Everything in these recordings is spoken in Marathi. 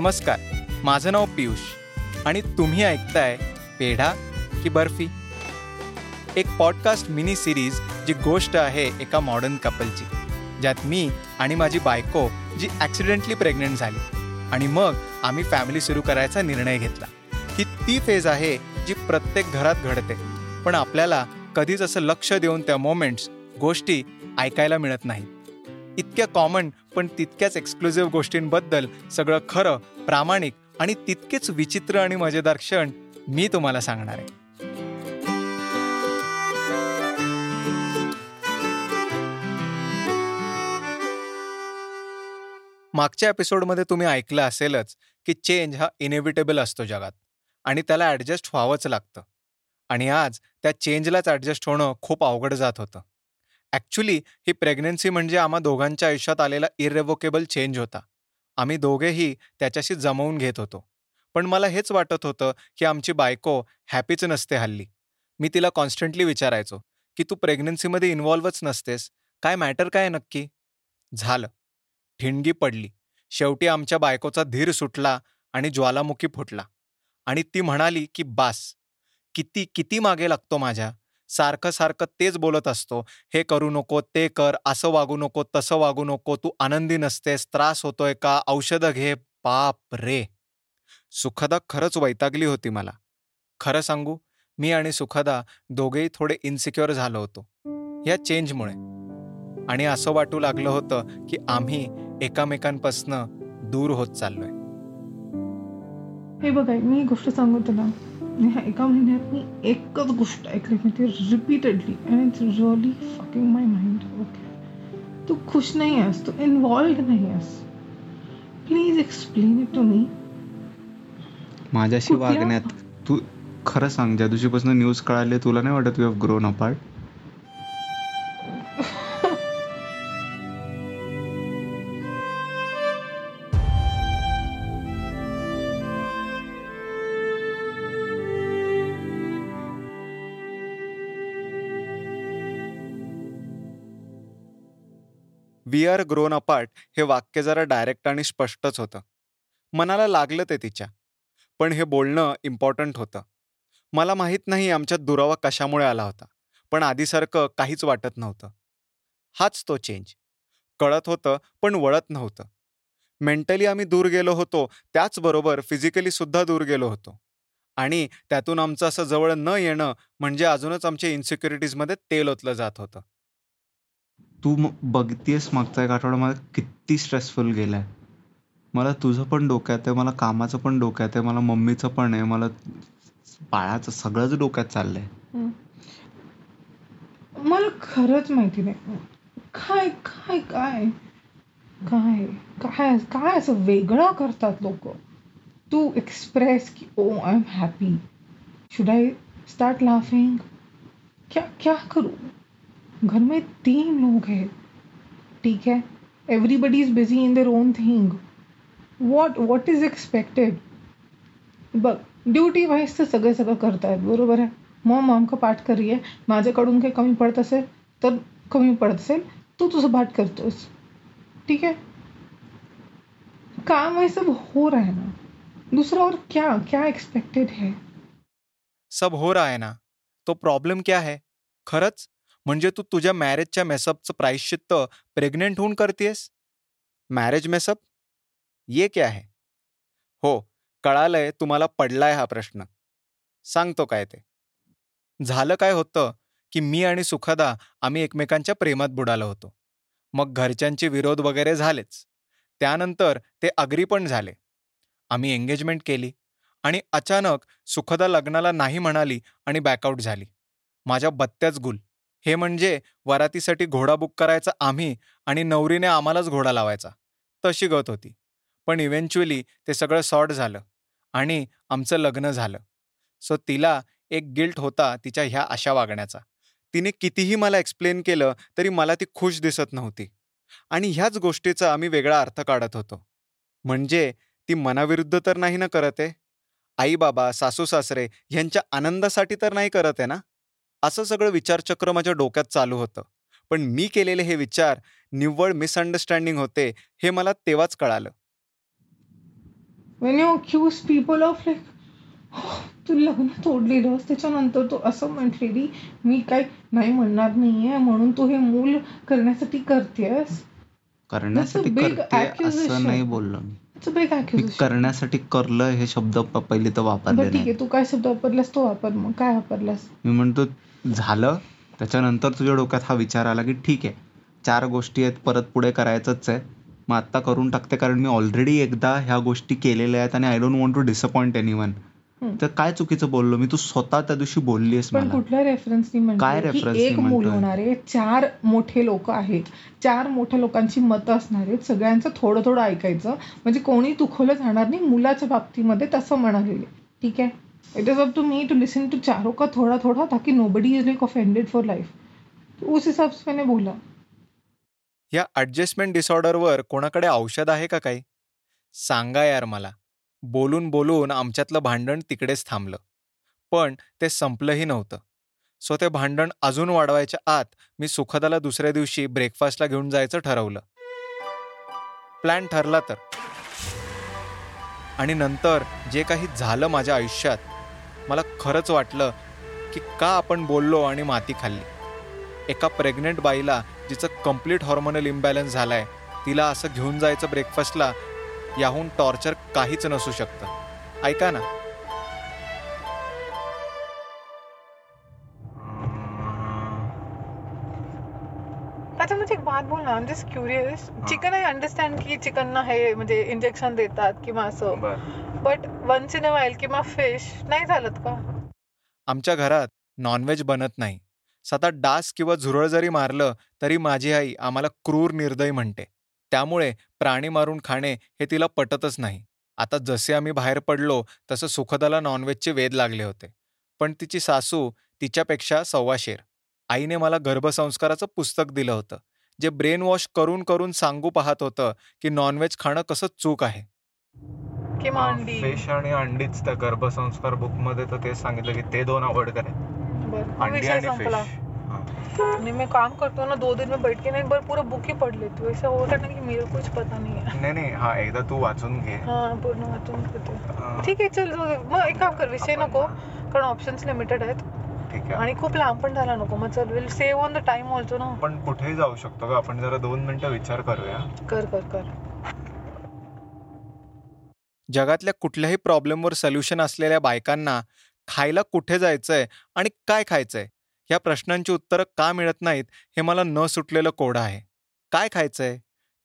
नमस्कार माझं नाव पियुष आणि तुम्ही ऐकताय पेढा की बर्फी. एक पॉडकास्ट मिनी सिरीज जी गोष्ट आहे एका मॉडर्न कपलची ज्यात मी आणि माझी बायको जी ॲक्सिडेंटली प्रेग्नंट झाली आणि मग आम्ही फॅमिली सुरू करायचा निर्णय घेतला. ही ती फेज आहे जी प्रत्येक घरात घडते. पण आपल्याला कधीच असं लक्ष देऊन त्या मोमेंट्स गोष्टी ऐकायला मिळत नाहीत. इतक्या कॉमन पण तितक्याच एक्सक्लुझिव्ह गोष्टींबद्दल सगळं खरं प्रामाणिक आणि तितकेच विचित्र आणि मजेदार क्षण मी तुम्हाला सांगणार आहे. मागच्या एपिसोडमध्ये तुम्ही ऐकलं असेलच की चेंज हा इनेव्हिटेबल असतो जगात आणि त्याला ॲडजस्ट व्हावंच लागतं. आणि आज त्या चेंजलाच ॲडजस्ट होणं खूप अवघड जात होतं. ॲक्च्युली ही प्रेग्नन्सी म्हणजे आम्हा दोघांच्या आयुष्यात आलेला इरेव्होकेबल चेंज होता. आम्ही दोघेही त्याच्याशी जमवून घेत होतो. पण मला हेच वाटत होतं की आमची बायको हॅपीच नसते हल्ली. मी तिला कॉन्स्टंटली विचारायचो की तू प्रेग्नन्सीमध्ये इन्व्हॉल्वच नसतेस? काय मॅटर काय नक्की? झालं. ठिणगी पडली. शेवटी आमच्या बायकोचा धीर सुटला आणि ज्वालामुखी फुटला. आणि ती म्हणाली की बास किती किती मागे लागतो माझ्या? सारखं सारखं तेच बोलत असतो. हे करू नको ते कर असं वागू नको तसं वागू नको तू आनंदी नसतेस त्रास होतोय का औषधं घे. बाप रे! सुखदा खरंच वैतागली होती मला. खरं सांगू मी आणि सुखदा दोघेही थोडे इन्सिक्युअर झालो होतो या चेंजमुळे आणि असं वाटू लागलं होतं की आम्ही एकामेकांपासनं दूर होत चाललोय. हे बघा मी गोष्ट सांगू तुला. ह्या एका महिन्यात मी एकच गोष्ट ऐकली म्हणजे repeatedly and it's really fucking my mind okay तू खुश नाही आहेस तू इन्वॉल्ड नाही आहेस. Please explain it to me माझ्याशी वागण्यात तू खरं सांग ज्या दिवशीपासून न्यूज कळाले तुला नाही वाटत you have grown apart we are grown apart हे वाक्य जरा डायरेक्ट आणि स्पष्टच होतं. मनाला लागलं ते तिच्या. पण हे बोलणं इम्पॉर्टंट होतं. मला माहीत नाही आमच्यात दुरावा कशामुळे आला होता पण आधीसारखं काहीच वाटत नव्हतं. हाच तो चेंज कळत होतं पण वळत नव्हतं. मेंटली आम्ही दूर गेलो होतो त्याचबरोबर फिजिकली सुद्धा दूर गेलो होतो. आणि त्यातून आमचं असं जवळ न येणं म्हणजे अजूनच आमच्या इन्सिक्युरिटीजमध्ये तेल ओतलं जात होतं. तू मग बघतेस मागचा एक आठवडा मला किती स्ट्रेसफुल गेलाय. मला तुझं पण डोक्यात आहे मला कामाचं पण डोक्यात आहे मला मम्मीचं पण आहे मला बाळाचं सगळंच डोक्यात चाललंय. मला खरंच माहिती नाही. काय काय काय? काय काय काय असं वेगळं करतात लोक? तू एक्सप्रेस की ओ I am happy should I start laughing क्या क्या करू? घर में तीन लोग हैं, ठीक है? Everybody is busy in their own thing what what is expected बघ ड्युटी वाईज तर सगळे सगळं करतायत बरोबर आहे मग का पाठ करी आहे माझ्याकडून काही कमी पडत असेल, तर कमी पडत असेल, तू तुझं पाठ करतोस, ठीक है? काम सब हो रहा है ना? दूसरा और क्या क्या एक्सपेक्टेड है? सब हो रहा है ना? तो प्रॉब्लम क्या है? खरंच म्हणजे तू तुझ्या मॅरेजच्या मेसअपचं प्रायश्चित्त प्रेग्नेंट होऊन करतेस मॅरेज मेसअप ये क्या आहे हो कळालंय तुम्हाला पडलाय हा प्रश्न. सांगतो काय ते? झालं काय होतं की मी आणि सुखदा आम्ही एकमेकांच्या प्रेमात बुडालो होतो. मग घरच्यांचे विरोध वगैरे झालेच. त्यानंतर ते अग्री पण झाले. आम्ही एंगेजमेंट केली आणि अचानक सुखदा लग्नाला नाही म्हणाली आणि बॅकआउट झाली. माझ्या बत्त्याच गुल. हे म्हणजे वरातीसाठी घोडा बुक करायचा आम्ही आणि नवरीने आम्हालाच घोडा लावायचा. तशी गत होती. पण इव्हेंच्युअली ते सगळं सॉर्ट झालं आणि आमचं लग्न झालं. सो तिला एक गिल्ट होता तिच्या ह्या अशा वागण्याचा. तिने कितीही मला एक्सप्लेन केलं तरी मला ती खुश दिसत नव्हती. आणि ह्याच गोष्टीचा आम्ही वेगळा अर्थ काढत होतो. म्हणजे ती मनाविरुद्ध तर नाही ना करत आहे? आई बाबा सासू सासरे ह्यांच्या आनंदासाठी तर नाही करत आहे ना? असं सगळं विचारचक्र माझ्या डोक्यात चालू होतं. पण मी केलेले हे विचार निव्वळ मिसअंडरस्टँडिंग होते हे मला तेव्हाच कळालं. When you accuse people of like तू लग्न तोडलेलंस त्याच्यानंतर तू असं म्हटलेली मी काय नाही म्हणणार नाहीये म्हणून तू हे मूल करण्यासाठी करतेस करण्यासाठी big करते असं accusation. नाही बोललो मी. करण्यासाठी करलं हे शब्द पहिले तर वापरले ठीक नाही आहे तू काय शब्द वापरलास तो वापर मग काय वापरलास? मी म्हणतो झालं त्याच्यानंतर तुझ्या डोक्यात हा विचार आला की ठीक आहे चार गोष्टी आहेत परत पुढे करायचंच आहे. मग आत्ता करून टाकते कारण मी ऑलरेडी एकदा ह्या गोष्टी केलेल्या आहेत आणि I don't want to disappoint anyone. तर काय चुकीचं बोललो मी? तू स्वतः त्या दिवशी बोललीस पण कुठल्या रेफरन्सनी काय नी एक मूल? होणार आहे चार मोठे लोक आहेत. चार मोठ्या लोकांची मतं असणार आहेत. सगळ्यांचं थोडं थोडं ऐकायचं. म्हणजे कोणी दुखवलं जाणार नाही मुलाच्या बाबतीमध्ये तसं म्हणालेले ठीक आहे? It is up to me to listen to चारों का थोड़ा थोड़ा ताकि nobody is like offended for life उस हिसाब से मैंने बोला। या ॲडजस्टमेंट डिसऑर्डरवर कोणाकडे औषध आहे का काही? सांगा यार मला. बोलून बोलून आमच्यातलं भांडण तिकडेच थांबलं. पण ते संपलंही नव्हतं. सो ते भांडण अजून वाढवायच्या आत मी सुखदाला दुसऱ्या दिवशी ब्रेकफास्टला घेऊन जायचं ठरवलं. प्लॅन ठरला तर. आणि नंतर जे काही झालं माझ्या आयुष्यात मला खरंच वाटलं की का आपण बोललो आणि माती खाल्ली. एका प्रेग्नेंट बाईला जिचं कंप्लीट हॉर्मोनल इम्बॅलन्स झालाय तिला असं घेऊन जायचं ब्रेकफास्टला याहून टॉर्चर काहीच नसू शकतं. ऐका ना. अच्छा मुझे एक बात बोलना I am just curious chicken I understand की चिकन हे म्हणजे इंजेक्शन देतात किंवा असं. But once in a while किंवा फिश नाही झालं का? आमच्या घरात नॉनव्हेज बनत नाही. साधा डास किंवा झुरळ जरी मारलं तरी माझी आई आम्हाला क्रूर निर्दयी म्हणते. त्यामुळे प्राणी मारून खाणे हे तिला पटतच नाही. आता जसे आम्ही बाहेर पडलो तसं सुखदाला नॉनव्हेजचे वेध लागले होते. पण तिची सासू तिच्यापेक्षा सव्वाशेर. आईने मला गर्भसंस्काराचं पुस्तक दिलं होतं जे ब्रेन वॉश करून करून सांगू पाहत होतं की नॉनव्हेज खाणं कसं चूक आहे. फिश आणि अंडीच त्या गर्भसंस्कार बुकमध्ये तर ते सांगितलं की ते दोन अवॉइड करे. बरं, अंडी आणि फिश नहीं मैं काम करती हूँ ना दो दिन में बैठ के ना एक बार पूरा बुक ही पढ़ लेती हूँ ऐसा होता ना कि मेरे कुछ पता नहीं है नाही नाही हा एकदा तू वाचून घे. हाँ पूर्ण वाचून अं, ठीक आहे चल. मग एक काम कर विषय नको कारण ऑप्शन्स लिमिटेड आहेत. ठीक आहे. आणि खूप लांब पण झाला नको. मग चल will save on the time also ना आपण कुठेही जाऊ शकतो का आपण जरा दोन मिनिटं विचार करूया. कर कर कर. जगातल्या कुठल्याही प्रॉब्लेमवर सोल्युशन असलेल्या बायकांना खायला कुठे जायचंय आणि काय खायचंय? या प्रश्नांची उत्तरं का मिळत नाहीत हे मला न सुटलेलं कोडं आहे. काय खायचंय?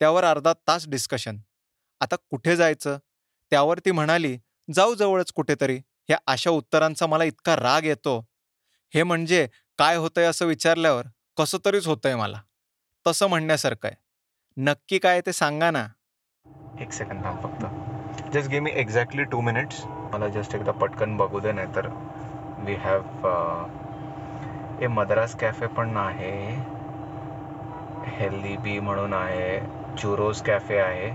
त्यावर अर्धा तास डिस्कशन आता कुठे जायचं? त्यावर ती म्हणाली जाऊ जवळच कुठेतरी. ह्या अशा उत्तरांचा मला इतका राग येतो. हे म्हणजे काय होतंय असं विचारल्यावर कसं तरीच होतंय मला. तसं म्हणण्यासारखं आहे. नक्की काय ते सांगा ना. एक सेकंड थांब फक्त. Just give me exactly two minutes मला जस्ट एकदा पटकन बघू दे नाही तर वी हॅव हे मद्रास कॅफे पण आहे. हेल्दी बी म्हणून आहे. चुरोज कॅफे आहे.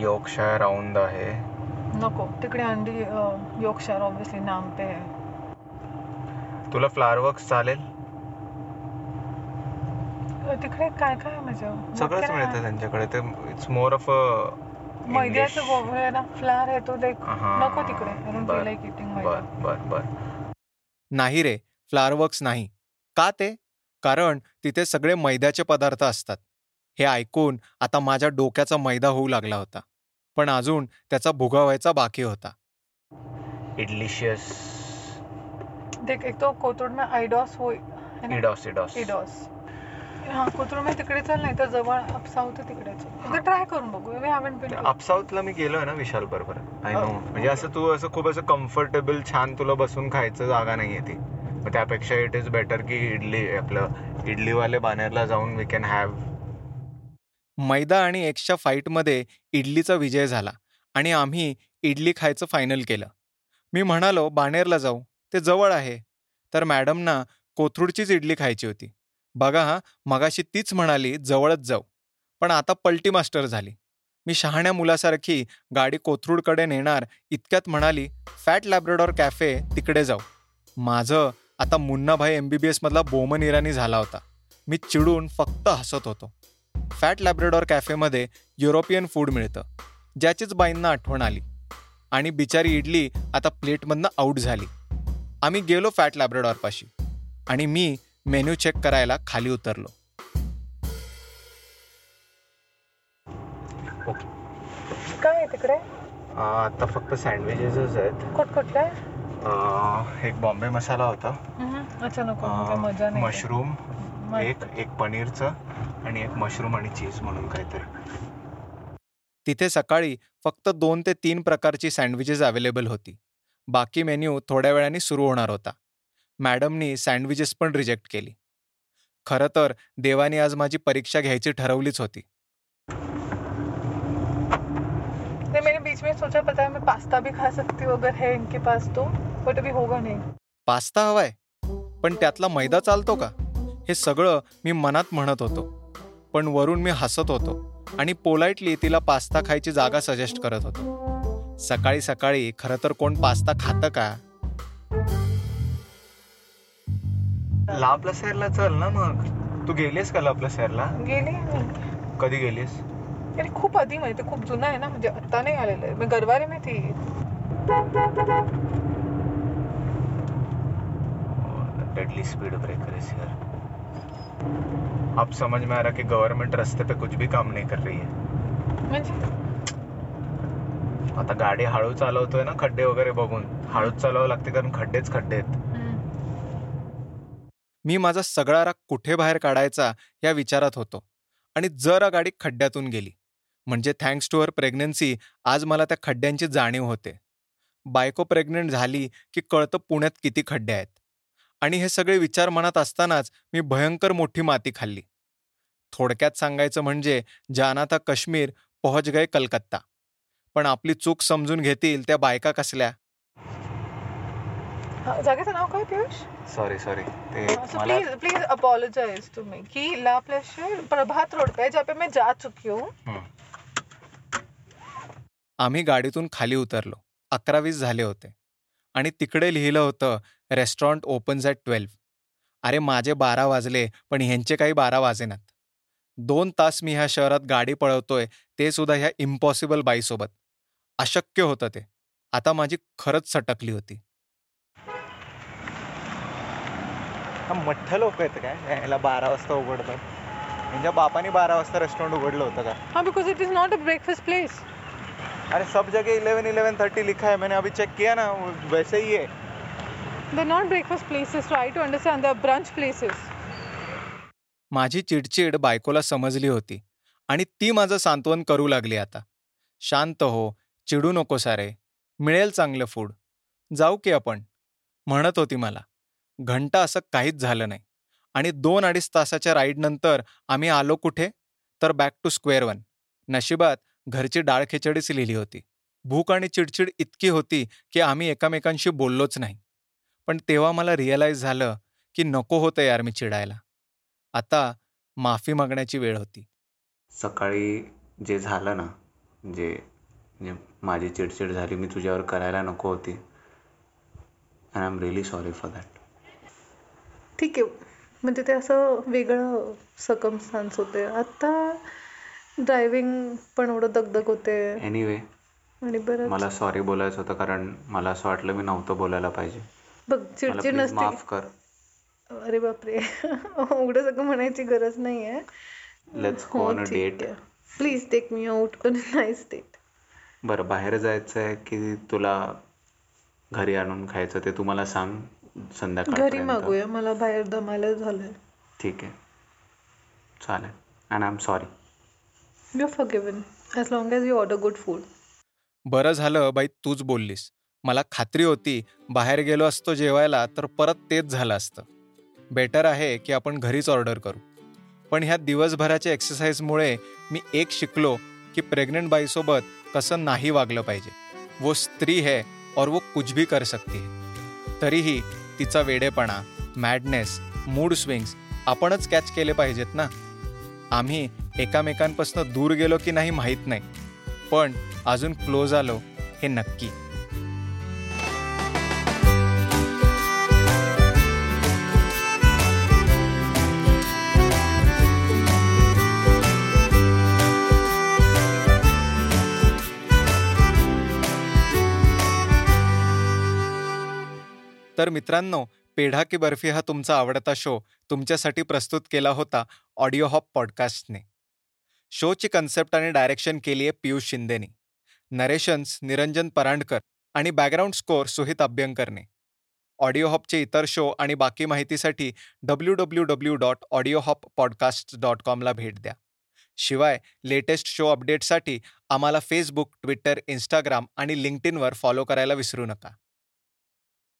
योगशायर राऊंड आहे. नको तिकडे अंडी योगशार ऑब्विसली नाम पे है तुला फ्लावर वर्क्स चालेल? तिकडे काय काय माझं सगळंच मिळतं त्यांच्याकडे. ते इट्स मोर ऑफ अ मैद्याचं आहे ना फ्लार आहे तो देख. हा. नको तिकडे. बर. बर मैदा. बर बर नाही रे फ्लावरवर्क्स नाही. का ते? कारण तिथे सगळे मैद्याचे पदार्थ असतात. हे ऐकून आता माझ्या डोक्याचा मैदा होऊ लागला होता. पण अजून त्याचा भुगा व्हायचा बाकी होता. इडलिशियस देख एक तो कोथरूड में आयडॉस हो है ना? इडॉस इडॉस. इडॉस. हा कोथरूड में तिकडे चल नाही तर जवळ अप साऊथ आहे तिकडेच एकदा ट्राय करून बघू वी हॅवंट बीन अप साऊथला मी गेलोय ना विशाल बरोबर. आय नो Oh, म्हणजे असं तू असं खूप असं कम्फर्टेबल छान तुला बसून खायचं जागा नाहीये ती. मग त्यापेक्षा इट इज बेटर की इडली आपलं इडलीवाले बानेरला जाऊन वी कॅन हॅव मैदा आणि एक्सच्या फाईटमध्ये इडलीचा विजय झाला आणि आम्ही इडली खायचं फायनल केलं. मी म्हणालो बाणेरला जाऊ. ते जवळ आहे. तर मॅडमना कोथरूडचीच इडली खायची होती. बघा हा मगाशी तीच म्हणाली जवळच जाऊ. पण आता पलटी मास्टर झाली. मी शहाण्या मुलासारखी गाडी कोथरूडकडे नेणार इतक्यात म्हणाली फॅट लॅब्रेडॉर कॅफे तिकडे जाऊ. माझं आता मुन्नाभाई एम बी बी एसमधला बोमन इराणी झाला होता. मी चिडून फक्त हसत होतो. फॅट लॅब्रेडॉर कॅफेमध्ये युरोपियन फूड मिळतं. ज्याचीच बाईंना आठवण आली. आणि बिचारी इडली आता प्लेटमधनं आऊट झाली. आम्ही गेलो फॅट लॅब्रेडॉरपाशी आणि मी मेन्यू चेक करायला खाली उतरलो. काय आहे तिकडे? आता फक्त सँडविचेसच आहेत. कुठ कुठले? अं, एक बॉम्बे मसाला होता. अच्छा नको मजा नाही मशरूम. एक एक पनीरचं आणि एक मशरूम आणि चीज म्हणून काहीतरी. तिथे सकाळी फक्त दोन ते तीन प्रकारची सँडविचेस अवेलेबल होती. बाकी मेन्यू थोड्या वेळाने सुरू होणार होता. मॅडमनी सँडविचेस पण रिजेक्ट केली. खरं तर देवानी आज माझी परीक्षा घ्यायची ठरवलीच होती. नहीं मैंने बीच में सोचा पता है मैं पास्ता भी खा सकती हूँ अगर है इनके पास तो बट अभी होगा नहीं। पास्ता हवाय पण त्यातला मैदा चालतो का? हे सगळं मी मनात म्हणत होतो. पण वरून मी हसत होतो आणि पोलाइटली तिला पास्ता खायची जागा सजेस्ट करत होतो. सकाळी सकाळी खरं तर कोण पास्ता खातं का? लापला शहरला चल ना मग. तू गेलीस का लापला शहरला गेली नाही. कधी गेलीस यार खूप आधी माहिती खूप जुना आहे ना म्हणजे आता नाही आलेलं आहे. मी गरवारे में थी डेडली स्पीड ब्रेकर है यार अब समझ में आ रहा कि गवर्नमेंट रस्ते पे कुछ भी काम नहीं कर रही है। म्हणजे? आता गाडी हळू चालवतोय ना खड्डे वगैरे बघून. हळूच चालवावं लागते कारण खड्डेच खड्डे आहेत. मी माझा सगळा राग कुठे बाहेर काढायचा या विचारात होतो. आणि जरा गाडी खड्ड्यातून गेली. म्हणजे थँक्स टू अर प्रेग्नन्सी आज मला त्या खड्ड्यांची जाणीव होते. बायको प्रेग्नंट झाली की कळतं पुण्यात किती खड्डे आहेत. आणि हे सगळे विचार मनात असतानाच मी भयंकर मोठी माती खाल्ली. थोडक्यात सांगायचं म्हणजे जाना था काश्मीर पोहोच गए कलकत्ता. पण आपली चूक समजून घेतील त्या बायका कसल्या? जागेचं नाव काय पियुष? सॉरी सॉरी ते सो मला please please apologize to me कि ला प्लेशर प्रभात रोड पे जहाँ पे मैं जा चुकी हूँ. आम्ही गाडीतून खाली उतरलो. अकरा वीस झाले होते. आणि तिकडे लिहिलं होतं रेस्टॉरंट ओपन्स ॲट ट्वेल्व अरे माझे बारा वाजले पण ह्यांचे काही बारा वाजेनात. दोन तास मी ह्या शहरात गाडी पळवतोय ते सुद्धा ह्या इम्पॉसिबल बाईसोबत. अशक्य होतं ते. आता माझी खरंच सटकली होती. मठ्ठ लोक आहेत काय? याला बारा वाजता उघडतात. म्हणजे बापाने बारा वाजता रेस्टॉरंट उघडलं होतं का? हाँ because it is not a breakfast place अरे सब जगह इलेवन इलेवन थर्टी लिखा है. मैंने अभी चेक किया ना वैसे ही है. They not breakfast places try to understand they brunch places माझी चिडचिड बायकोला समजली होती. आणि ती माझं सांत्वन करू लागली आता. शांत हो चिडू नको सारे मिळेल चांगलं फूड जाऊ की आपण. म्हणत होती मला. घंटा असं काहीच झालं नाही. आणि दोन अडीच तासाच्या राईडनंतर आम्ही आलो कुठे? तर बॅक टू स्क्वेअर वन नशिबात घरची डाळ खिचडीच लिहिली होती. भूक आणि चिडचिड इतकी होती की आम्ही एकमेकांशी बोललोच नाही. पण तेव्हा मला रिअलाईज झालं की नको होतं यार मी चिडायला. आता माफी मागण्याची वेळ होती. सकाळी जे झालं ना जे माझी चिडचिड झाली. मी तुझ्यावर करायला नको होती. I am really sorry for that ठीक आहे. म्हणजे ते असं वेगळं सकमस्टान्स होते. आता ड्रायव्हिंग पण एवढं दगदग होते. एनिवे आणि बरं मला सॉरी बोलायचं होतं कारण मला असं वाटलं मी नव्हतं बोलायला पाहिजे. बघ चिडचिड नसते. माफ कर. अरे बापरे. एवढं सगळं म्हणायची गरज नाही आहे let's go on a date please take me out on nice date बरं बाहेर जायचं आहे की तुला घरी आणून खायचं ते तू मला सांग घरी संध्याकाळपर्यंत मागूया मला बाहेर दमायला झालंय. ठीक आहे. चालेल. And I am sorry you forgiven as long as you order good food बरं झालं बाई तूच बोललीस. मला खात्री होती बाहेर गेलो असतो जेवायला तर परत तेच झालं असतं. बेटर आहे की आपण घरीच ऑर्डर करू. पण ह्या दिवसभराच्या एक्सरसाइजमुळे मी एक शिकलो की प्रेग्नंट बाईसोबत कसं नाही वागलं पाहिजे. वो स्त्री है और वो कुछ भी कर सकती है. तरीही तिचा वेडेपणा मॅडनेस मूड स्विंग्स आपणच कॅच केले पाहिजेत ना? आम्ही एकामेकांपासून दूर गेलो की नाही माहीत नाही. पण अजून क्लोज आलो हे नक्की. तर मित्रांनो पेढा की बर्फी हा तुमचा आवडता शो. तुमच्यासाठी प्रस्तुत केला होता ऑडिओ हॉप पॉडकास्टने. शोची कन्सेप्ट आणि डायरेक्शन केली आहे पियुष शिंदेनी. नरेशन्स निरंजन परांडकर आणि बॅकग्राऊंड स्कोअर सुहित अभ्यंकरने. ऑडिओ हॉपचे इतर शो आणि बाकी माहितीसाठी W W W dot audio hop podcast dot कॉमला भेट द्या. शिवाय लेटेस्ट शो अपडेटसाठी आम्हाला फेसबुक ट्विटर इंस्टाग्राम आणि लिंक्डइनवर फॉलो करायला विसरू नका.